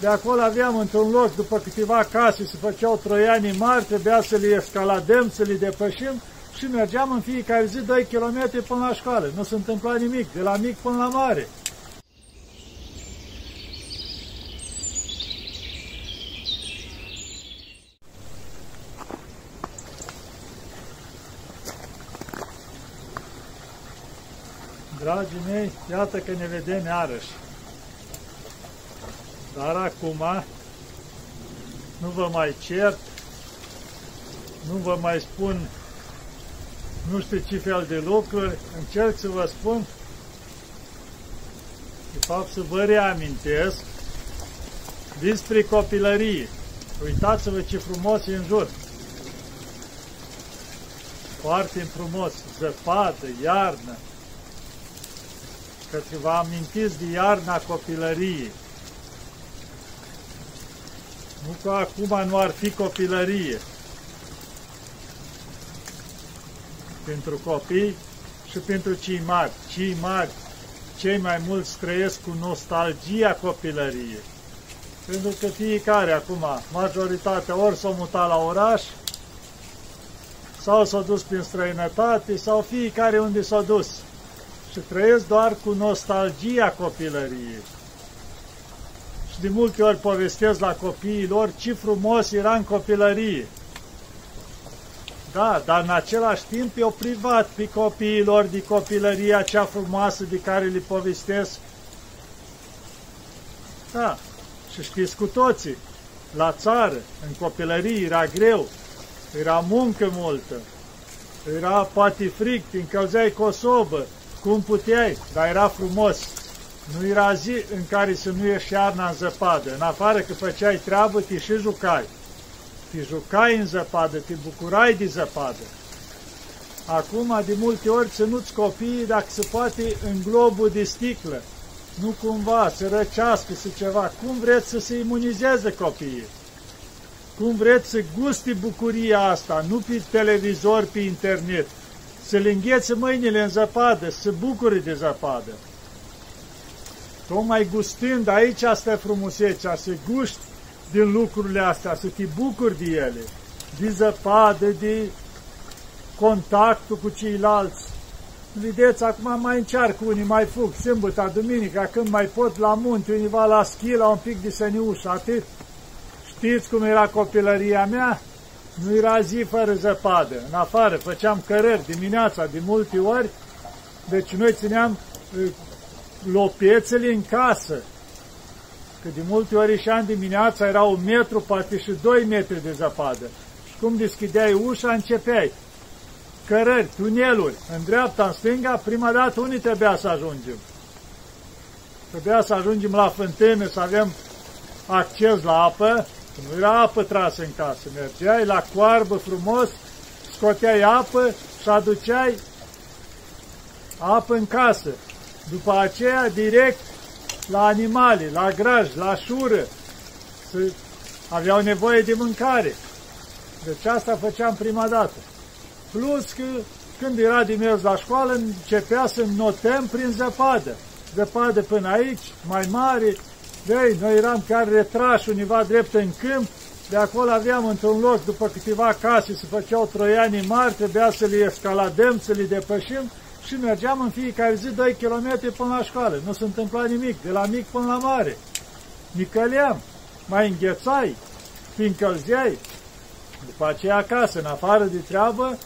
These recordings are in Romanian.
de acolo aveam într-un loc, după câteva case, se făceau troianii mari, trebuia să le escaladăm, să le depășim și mergeam în fiecare zi 2 km până la școală. Nu se întâmpla nimic, de la mic până la mare. Dragii mei, iată că ne vedem iarăși. Dar acum nu vă mai cert, nu vă mai spun nu știu ce fel de lucruri, încerc să vă spun, de fapt să vă reamintesc despre copilărie. Uitați-vă ce frumos e în jur. Foarte frumos, zăpadă, iarnă. Că vă amintiți de iarna copilăriei. Nu că acum nu ar fi copilărie. Pentru copii și pentru cei mari. Cei mari, cei mai mulți trăiesc cu nostalgia copilăriei. Pentru că fiecare acum, majoritatea, ori s-au mutat la oraș, sau s-au dus prin străinătate, sau fiecare unde s-au dus. Și trăiesc doar cu nostalgia copilăriei de multe ori povestesc la copiii lor ce frumos era în copilărie. Da, dar în același timp eu privat pe copiilor de copilăria cea frumoasă de care le povestesc. Da, și știți cu toții, la țară, în copilărie, era greu, era muncă multă, era poate fric, te încălzeai cu o sobă, cum puteai, dar era frumos. Nu era zi în care să nu ieși iarna în zăpadă. În afară că făceai treabă, te și jucai. Te jucai în zăpadă, te bucurai de zăpadă. Acum, de multe ori, să nu-ți copiii, dacă se poate, în globul de sticlă. Nu cumva să răcească, să ceva. Cum vreți să se imunizeze copiii? Cum vreți să guste bucuria asta, nu pe televizor, pe internet. Să le înghețe mâinile în zăpadă, să se bucure de zăpadă. Tocmai gustând, aici asta e frumusețea, să guști din lucrurile astea, să te bucuri de ele, de zăpadă, de contactul cu ceilalți. Vedeți, acum mai încearcă unii, mai fug, sâmbătă, duminica, când mai pot la munte, univa la schi, la un pic de săniuș, atât. Știți cum era copilăria mea? Nu era zi fără zăpadă. În afară, făceam cărări dimineața de multe ori, deci noi țineam lopețele în casă. Că de multe ori ieșeam dimineața, era un metru, poate și doi metri de zăpadă. Și cum deschideai ușa, începeai. Cărări, tuneluri, în dreapta, în stânga, prima dată unii trebuia să ajungem. Trebuia să ajungem la fântână, să avem acces la apă, că nu era apă trasă în casă. Mergeai la coarbă frumos, scoteai apă și aduceai apă în casă. După aceea, direct la animale, la graj, la șură, să aveau nevoie de mâncare. Deci asta făceam prima dată. Plus că când era din mers la școală, începea să notăm prin zăpadă. Zăpadă până aici, mai mare. Dei, noi eram chiar retrași univa drept în câmp, de acolo aveam într-un loc, după câteva case, se făceau troianii mari, trebuia să le escaladăm, să le depășim și mergeam în fiecare zi 2 km până la școală. Nu se întâmpla nimic, de la mic până la mare. Nicăleam, mai înghețai, te încălzeai. După aceea acasă, în afară de treabă,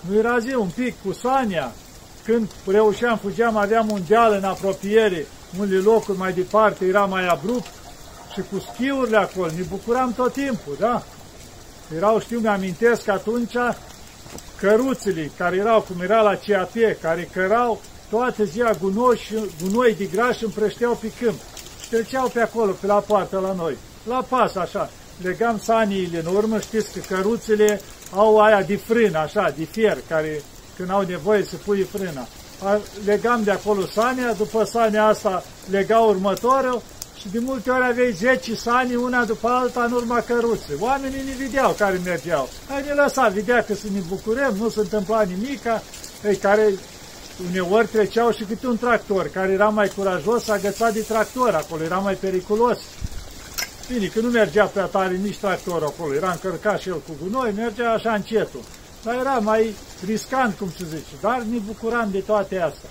nu era zi, un pic cu Sania. Când reușeam, fugeam, aveam un deal în apropiere, unele locuri mai departe era mai abrupt și cu schiurile acolo, ne bucuram tot timpul, da? Erau, știu, mi-amintesc atunci, căruțele care erau, cum era la CAP, care cărau toată ziua gunoi, și, gunoi de graș împrășteau pe câmp și treceau pe acolo, pe la poartă la noi, la pas așa. Legam saniile în urmă, știți că căruțele au aia de frână, așa, de fier, care când au nevoie să pui frâna. Legam de acolo sania, după sania asta legau următorul și de multe ori aveai 10 sani, una după alta, în urma căruței. Oamenii ne vedeau care mergeau. Hai ne lăsa, vedea că să ne bucurăm, nu se întâmpla nimica, ei, care uneori treceau și câte un tractor, care era mai curajos, agățat de tractor, acolo era mai periculos. Bine, că nu mergea prea tare nici tractorul acolo, era încărcat și el cu gunoi, mergea așa încetul. Dar era mai riscant, cum se zice, dar ne bucuram de toate astea.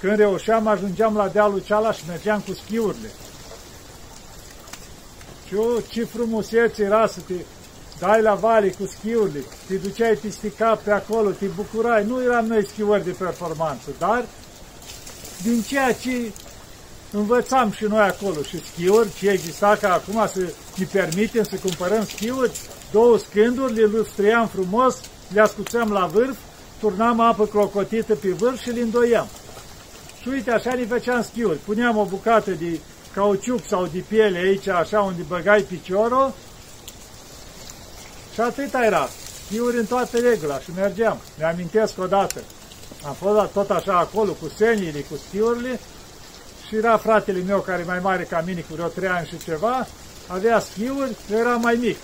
Când reușeam, ajungeam la dealul ceala și mergeam cu schiurile. Și o, ce frumusețe era să te dai la vale cu schiurile, te duceai, te stica pe acolo, te bucurai. Nu eram noi schiuri de performanță, dar din ceea ce învățam și noi acolo și schiuri, ce exista ca acum să ne permitem să cumpărăm schiuri, două scânduri, le lustriam frumos, le ascuțeam la vârf, turnam apă crocotită pe vârf și le îndoiam. Și uite, așa ne făceam schiuri. Puneam o bucată de cauciuc sau de piele aici, așa unde băgai piciorul, și atâta era. Schiuri în toată regula și mergeam. Mi-amintesc odată. Am fost tot așa acolo cu senile, cu schiurile și era fratele meu care e mai mare ca mine, cu vreo trei ani și ceva, avea schiuri, eu eram mai mic.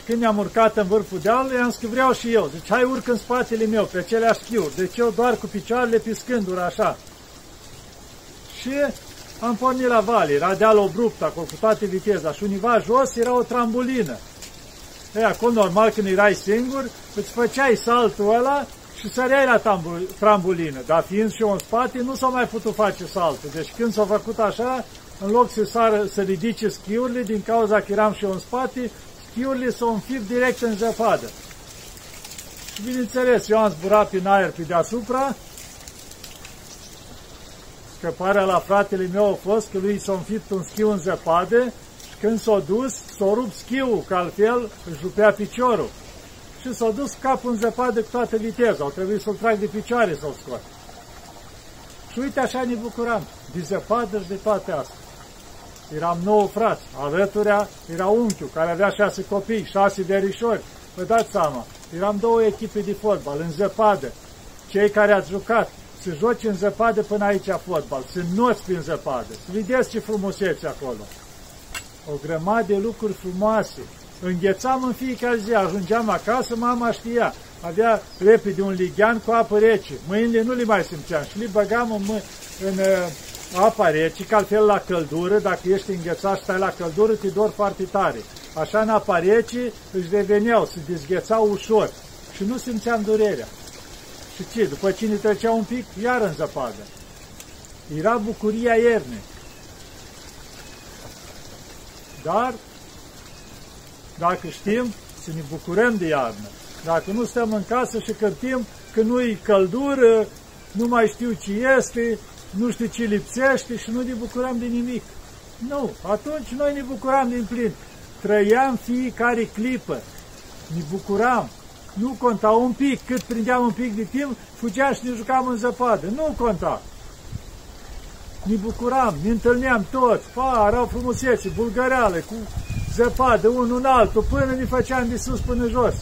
Și când ne-am urcat în vârful dealului, am zis că vreau și eu. Deci hai urc în spatele meu, pe aceleași schiuri. Deci eu doar cu picioarele piscându așa. Și am pornit la vale, era deal obrupt acolo, cu toate viteza. Și univa jos era o trambulină. E, acolo, normal, când erai singur, îți făceai saltul ăla și săreai la trambulină. Dar fiind și eu în spate, nu s-a mai putut face saltul. Deci când s-a făcut așa, în loc să, sară, să ridice schiurile, din cauza că eram și eu în spate, schiurile s-au înfipt direct în zăpadă. Și bineînțeles, eu am zburat prin aer pe deasupra, scăparea la fratele meu a fost că lui s-a înfipt un schiu în zăpadă când s-a dus, s-a rupt schiul, că altfel își rupea piciorul. Și s-a dus capul în zăpadă cu toată viteza. Au trebuit să-l trag de picioare să-l scot. Și uite așa ne bucuram, de zăpadă și de toate astea. Eram nouă frați, alăturea era unchiul, care avea șase copii, șase verișori. Vă dați seama, eram două echipe de fotbal, în zăpadă. Cei care ați jucat, să joci în zăpadă până aici fotbal, să noți prin zăpadă, să vedeți ce frumusețe acolo o grămadă de lucruri frumoase. Înghețam în fiecare zi, ajungeam acasă, mama știa. Avea repede un lighean cu apă rece. Mâinile nu le mai simțeam și le băgam în, în uh, apa rece, că altfel la căldură, dacă ești înghețat și stai la căldură, te dor foarte tare. Așa în apa rece își reveneau, se dezghețau ușor și nu simțeam durerea. Și ce? După cine trecea un pic, iar în zăpadă. Era bucuria iernii. Dar, dacă știm, să ne bucurăm de iarnă. Dacă nu stăm în casă și cârtim că nu-i căldură, nu mai știu ce este, nu știu ce lipsește și nu ne bucurăm de nimic. Nu, atunci noi ne bucuram din plin. Trăiam fiecare clipă, ne bucuram. Nu conta un pic, cât prindeam un pic de timp, fugeam și ne jucam în zăpadă. Nu conta ne bucuram, ne întâlneam toți, pa, erau frumusețe, bulgăreale, cu zăpadă, unul în altul, până ne făceam de sus până jos.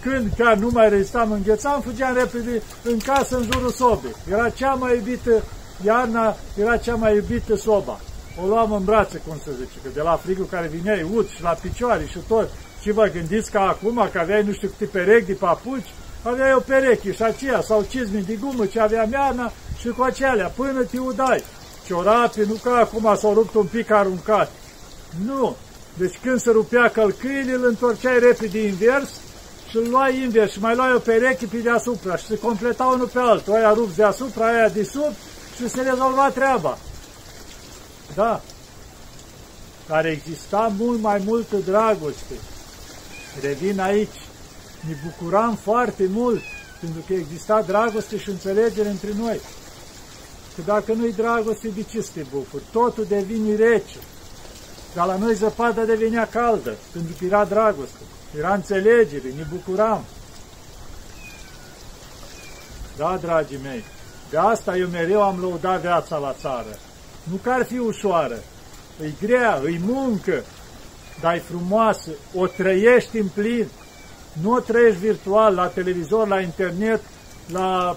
Când chiar nu mai rezistam, înghețam, fugeam repede în casă, în jurul sobei. Era cea mai iubită, iarna era cea mai iubită soba. O luam în brațe, cum se zice, că de la frigul care vineai ud și la picioare și tot. Și vă gândiți că acum, că aveai nu știu câte perechi de papuci, aveai o pereche și aceea, sau cizmi de gumă ce avea mearna și cu acelea, până te udai ciorape, nu ca acum s-au rupt un pic aruncat. Nu. Deci când se rupea călcâile, îl întorceai repede invers și îl luai invers și mai luai o pereche pe deasupra și se completau unul pe altul. Aia rup deasupra, aia de sub și se rezolva treaba. Da. Dar exista mult mai multă dragoste. Revin aici. Ne bucuram foarte mult pentru că exista dragoste și înțelegere între noi. Că dacă nu-i dragoste, de ce să te bucuri? Totul devine rece. Dar la noi zăpada devenea caldă, pentru că era dragoste, era înțelegere, ne bucuram. Da, dragii mei, de asta eu mereu am lăudat viața la țară. Nu că ar fi ușoară, e grea, e muncă, dar e frumoasă, o trăiești în plin. Nu o trăiești virtual, la televizor, la internet, la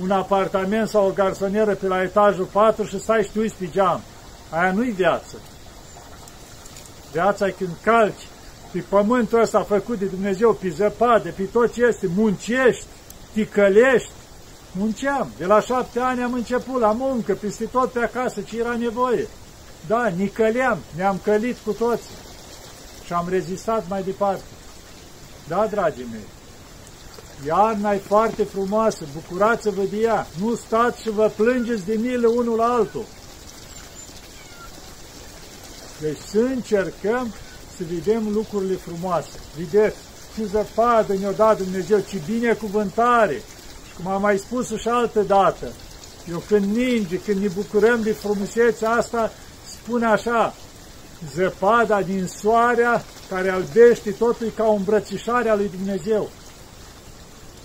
un apartament sau o garsonieră pe la etajul 4 și stai și tu uiți pe geam. Aia nu-i viață. Viața e când calci pe pământul ăsta făcut de Dumnezeu, pe zăpadă, pe tot ce este, muncești, ticălești. Munceam. De la șapte ani am început la muncă, peste tot pe acasă, ce era nevoie. Da, nicăleam, ne-am călit cu toți și am rezistat mai departe. Da, dragii mei, iarna e foarte frumoasă, bucurați-vă de ea, nu stați și vă plângeți de milă unul la altul. Deci să încercăm să vedem lucrurile frumoase. Vedeți, ce zăpadă ne-a dat Dumnezeu, ce binecuvântare! Și cum am mai spus și altă dată, eu când ninge, când ne bucurăm de frumusețea asta, spune așa, zăpada din soarea care albește totul ca o îmbrățișare a lui Dumnezeu.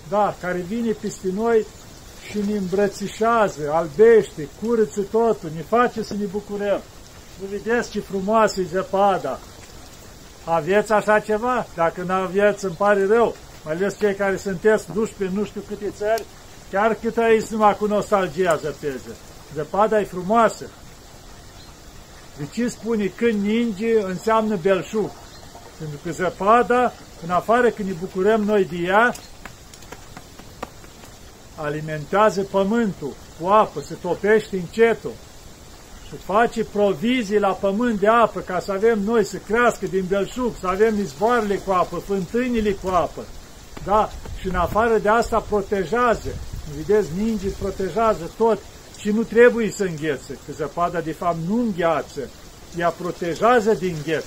Da, care vine peste noi și ne îmbrățișează, albește, curăță totul, ne face să ne bucurăm. Nu vedeți ce frumoasă e zăpada. Aveți așa ceva? Dacă nu aveți, îmi pare rău. Mai ales cei care sunteți duși pe nu știu câte țări, chiar cât aici numai cu nostalgia zăpeză. Zăpada e frumoasă. De ce spune când ninge înseamnă belșug? Pentru că zăpada, în afară când ne bucurăm noi de ea, alimentează pământul cu apă, se topește încetul și face provizii la pământ de apă ca să avem noi să crească din belșug, să avem izvoarele cu apă, fântânile cu apă. Da? Și în afară de asta protejează. Vedeți, ninge protejează tot și nu trebuie să înghețe, că zăpada de fapt nu îngheață, ea protejează din gheț.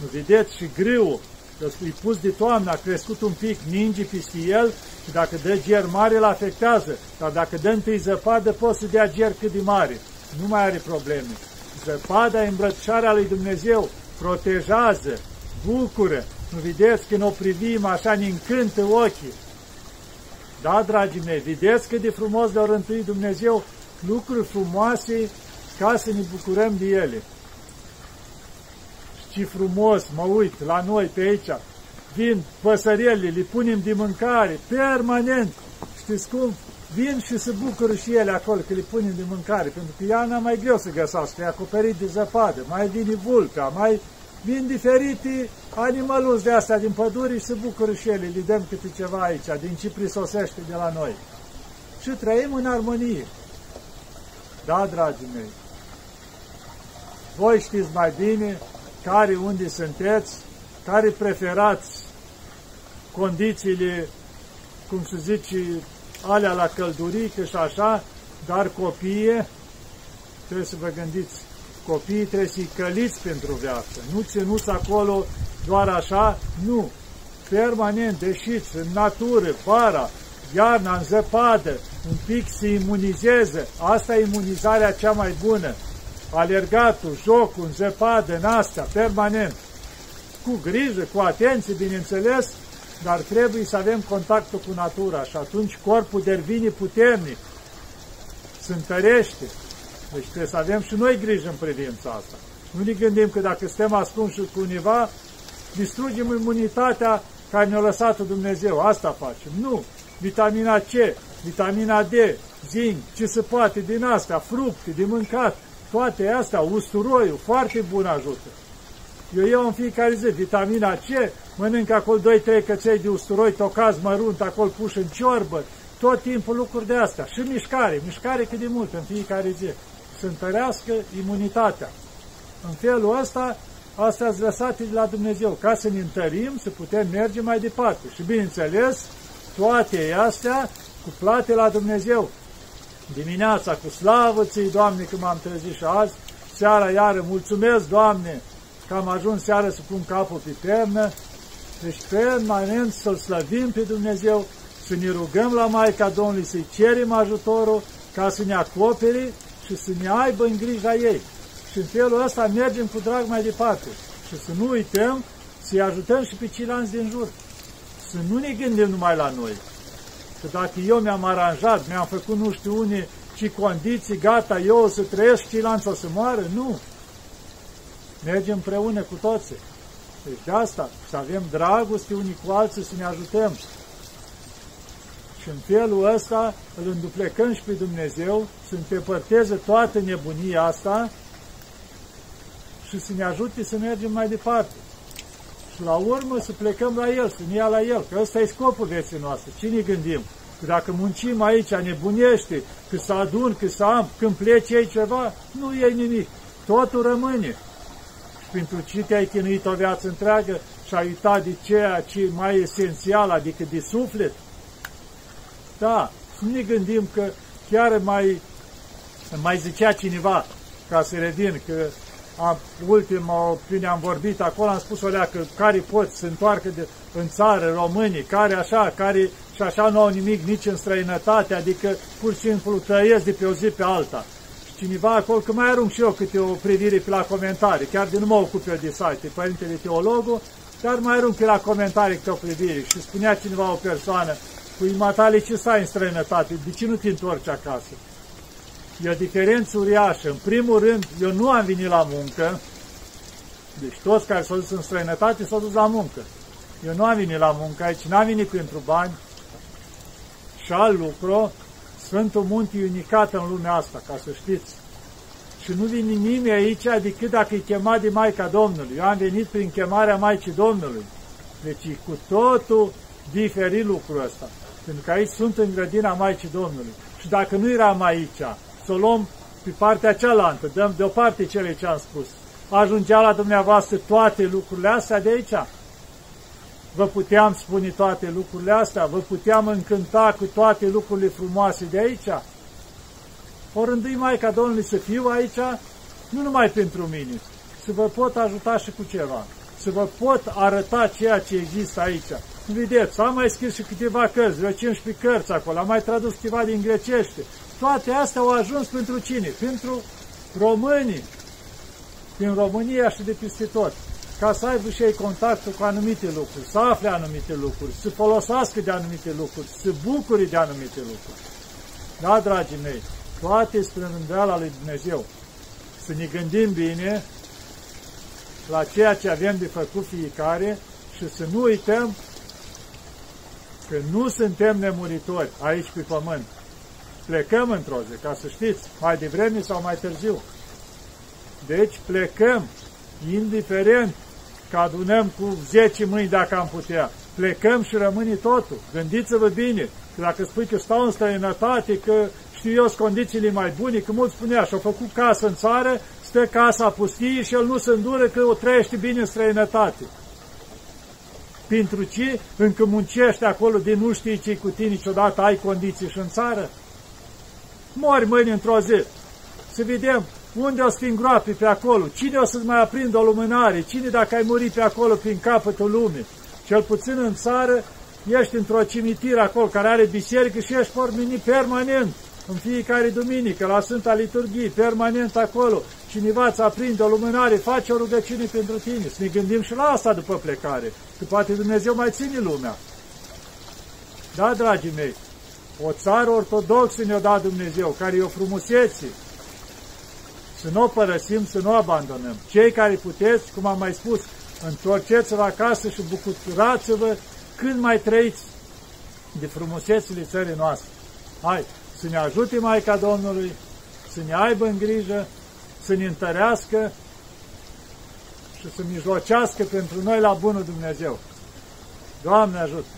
Nu vedeți și grâul, că e pus de toamnă, a crescut un pic, ninge peste el și dacă dă ger mare, îl afectează. Dar dacă dă întâi zăpadă, poți să dea ger cât de mare. Nu mai are probleme. Zăpada e îmbrățișarea lui Dumnezeu, protejează, bucură. Nu vedeți când o privim așa, ne încântă ochii. Da, dragii mei, vedeți cât de frumos le-a rântuit Dumnezeu lucruri frumoase ca să ne bucurăm de ele. Și frumos, mă uit la noi pe aici, vin păsărelile, le punem de mâncare, permanent. Știți cum? Vin și se bucură și ele acolo, că le punem de mâncare, pentru că iarna mai greu să găsească, e acoperit de zăpadă, mai vine vulpea, mai vin diferite animăluți de astea din pădure și se bucură și ele, le dăm câte ceva aici, din ce prisosește de la noi. Și trăim în armonie. Da, dragii mei, voi știți mai bine care unde sunteți, care preferați condițiile, cum se zice, alea la căldurică și așa, dar copiii, trebuie să vă gândiți, copiii trebuie să-i căliți pentru viață, nu ținuți acolo doar așa, nu, permanent, deșiți, în natură, vara, iarna, în zăpadă, un pic să imunizeze, asta e imunizarea cea mai bună, alergatul, jocul, în zăpadă, în astea, permanent, cu grijă, cu atenție, bineînțeles, dar trebuie să avem contactul cu natura și atunci corpul devine puternic, se întărește. Deci trebuie să avem și noi grijă în privința asta. Nu ne gândim că dacă suntem ascunși cu univa, distrugem imunitatea care ne-a lăsat Dumnezeu. Asta facem. Nu. Vitamina C, vitamina D, zinc, ce se poate din astea, fructe, de mâncat, toate astea, usturoiul, foarte bun ajută. Eu iau în fiecare zi vitamina C, mănânc acolo 2-3 căței de usturoi tocați mărunt, acolo puși în ciorbă, tot timpul lucruri de astea. Și mișcare, mișcare cât de mult în fiecare zi. Să întărească imunitatea. În felul ăsta, astea ați lăsate de la Dumnezeu, ca să ne întărim, să putem merge mai departe. Și bineînțeles, toate astea cu plate la Dumnezeu. Dimineața cu slavă ți Doamne, că m-am trezit și azi, seara iară, mulțumesc, Doamne, că am ajuns seara să pun capul pe pernă, deci permanent să-L slăvim pe Dumnezeu, să ne rugăm la Maica Domnului, să-i cerem ajutorul ca să ne acopere și să ne aibă în grija ei. Și în felul ăsta mergem cu drag mai departe. Și să nu uităm să-i ajutăm și pe ceilalți din jur. Să nu ne gândim numai la noi. Că dacă eu mi-am aranjat, mi-am făcut nu știu unii ce condiții, gata, eu o să trăiesc, ceilalți o să moară, nu. Mergem împreună cu toții. Deci de asta, să avem dragoste unii cu alții, să ne ajutăm. Și în felul ăsta îl înduplecăm și pe Dumnezeu, să împepărteze toată nebunia asta și să ne ajute să mergem mai departe. Și la urmă să plecăm la El, să ne ia la El, că ăsta e scopul vieții noastre. Ce ne gândim? Că dacă muncim aici, nebunește, că să adun, că să am, când pleci ei ceva, nu e nimic. totul rămâne. Și pentru ce te-ai chinuit o viață întreagă și ai uitat de ceea ce e mai esențial, adică de suflet? Da, să ne gândim că chiar mai, mai zicea cineva, ca să revin, că am, ultima opinie am vorbit acolo, am spus o leacă, care pot să întoarcă de, în țară, românii, care așa, care și așa nu au nimic nici în străinătate, adică pur și simplu trăiesc de pe o zi pe alta. Și cineva acolo, că mai arunc și eu câte o privire pe la comentarii, chiar de nu mă ocup eu de site, părintele teologul, dar mai arunc pe la comentarii câte o privire și spunea cineva o persoană, cu imatale ce să ai în străinătate, de ce nu te întorci acasă? E o diferență uriașă. În primul rând, eu nu am venit la muncă, deci toți care s-au dus în străinătate s-au dus la muncă. Eu nu am venit la muncă aici, n-am venit pentru bani și alt lucru, Sfântul Munte e unicat în lumea asta, ca să știți. Și nu vine nimeni aici decât dacă e chemat de Maica Domnului. Eu am venit prin chemarea Maicii Domnului. Deci e cu totul diferit lucrul ăsta. Pentru că aici sunt în grădina Maicii Domnului. Și dacă nu eram aici, să o luăm pe partea cealaltă, dăm deoparte cele ce am spus. Ajungea la dumneavoastră toate lucrurile astea de aici. Vă puteam spune toate lucrurile astea, vă puteam încânta cu toate lucrurile frumoase de aici. O rândui Maica Domnului să fiu aici, nu numai pentru mine, să vă pot ajuta și cu ceva, să vă pot arăta ceea ce există aici. Vedeți, am mai scris și câteva cărți, vreo 15 cărți acolo, am mai tradus ceva din grecește, toate astea au ajuns pentru cine? Pentru românii din România și de peste tot. Ca să aibă și ei contactul cu anumite lucruri, să afle anumite lucruri, să folosească de anumite lucruri, să bucure de anumite lucruri. Da, dragii mei, toate spre rândeala lui Dumnezeu. Să ne gândim bine la ceea ce avem de făcut fiecare și să nu uităm că nu suntem nemuritori aici pe pământ plecăm într-o zi, ca să știți, mai devreme sau mai târziu. Deci plecăm, indiferent că adunăm cu 10 mâini dacă am putea. Plecăm și rămâne totul. Gândiți-vă bine, că dacă spui că stau în străinătate, că știu eu condițiile mai bune, că mulți spunea și-au făcut casă în țară, stă casa pustie și el nu se îndură că o trăiește bine în străinătate. Pentru ce? Încă muncește acolo de nu știi ce cu tine niciodată ai condiții și în țară? mori mâine într-o zi. Să vedem unde o să fim groapi pe acolo, cine o să-ți mai aprindă o lumânare, cine dacă ai murit pe acolo prin capătul lumii. Cel puțin în țară ești într-o cimitiră acolo care are biserică și ești pormini permanent în fiecare duminică, la Sfânta Liturghie, permanent acolo. Cineva îți aprinde o lumânare, face o rugăciune pentru tine. Să ne gândim și la asta după plecare, că poate Dumnezeu mai ține lumea. Da, dragii mei, o țară ortodoxă ne-a dat Dumnezeu, care e o frumusețe. Să nu o părăsim, să nu o abandonăm. Cei care puteți, cum am mai spus, întorceți-vă acasă și bucurați-vă când mai trăiți de frumusețile țării noastre. Hai, să ne ajute Maica Domnului, să ne aibă în grijă, să ne întărească și să mijlocească pentru noi la bunul Dumnezeu. Doamne ajută!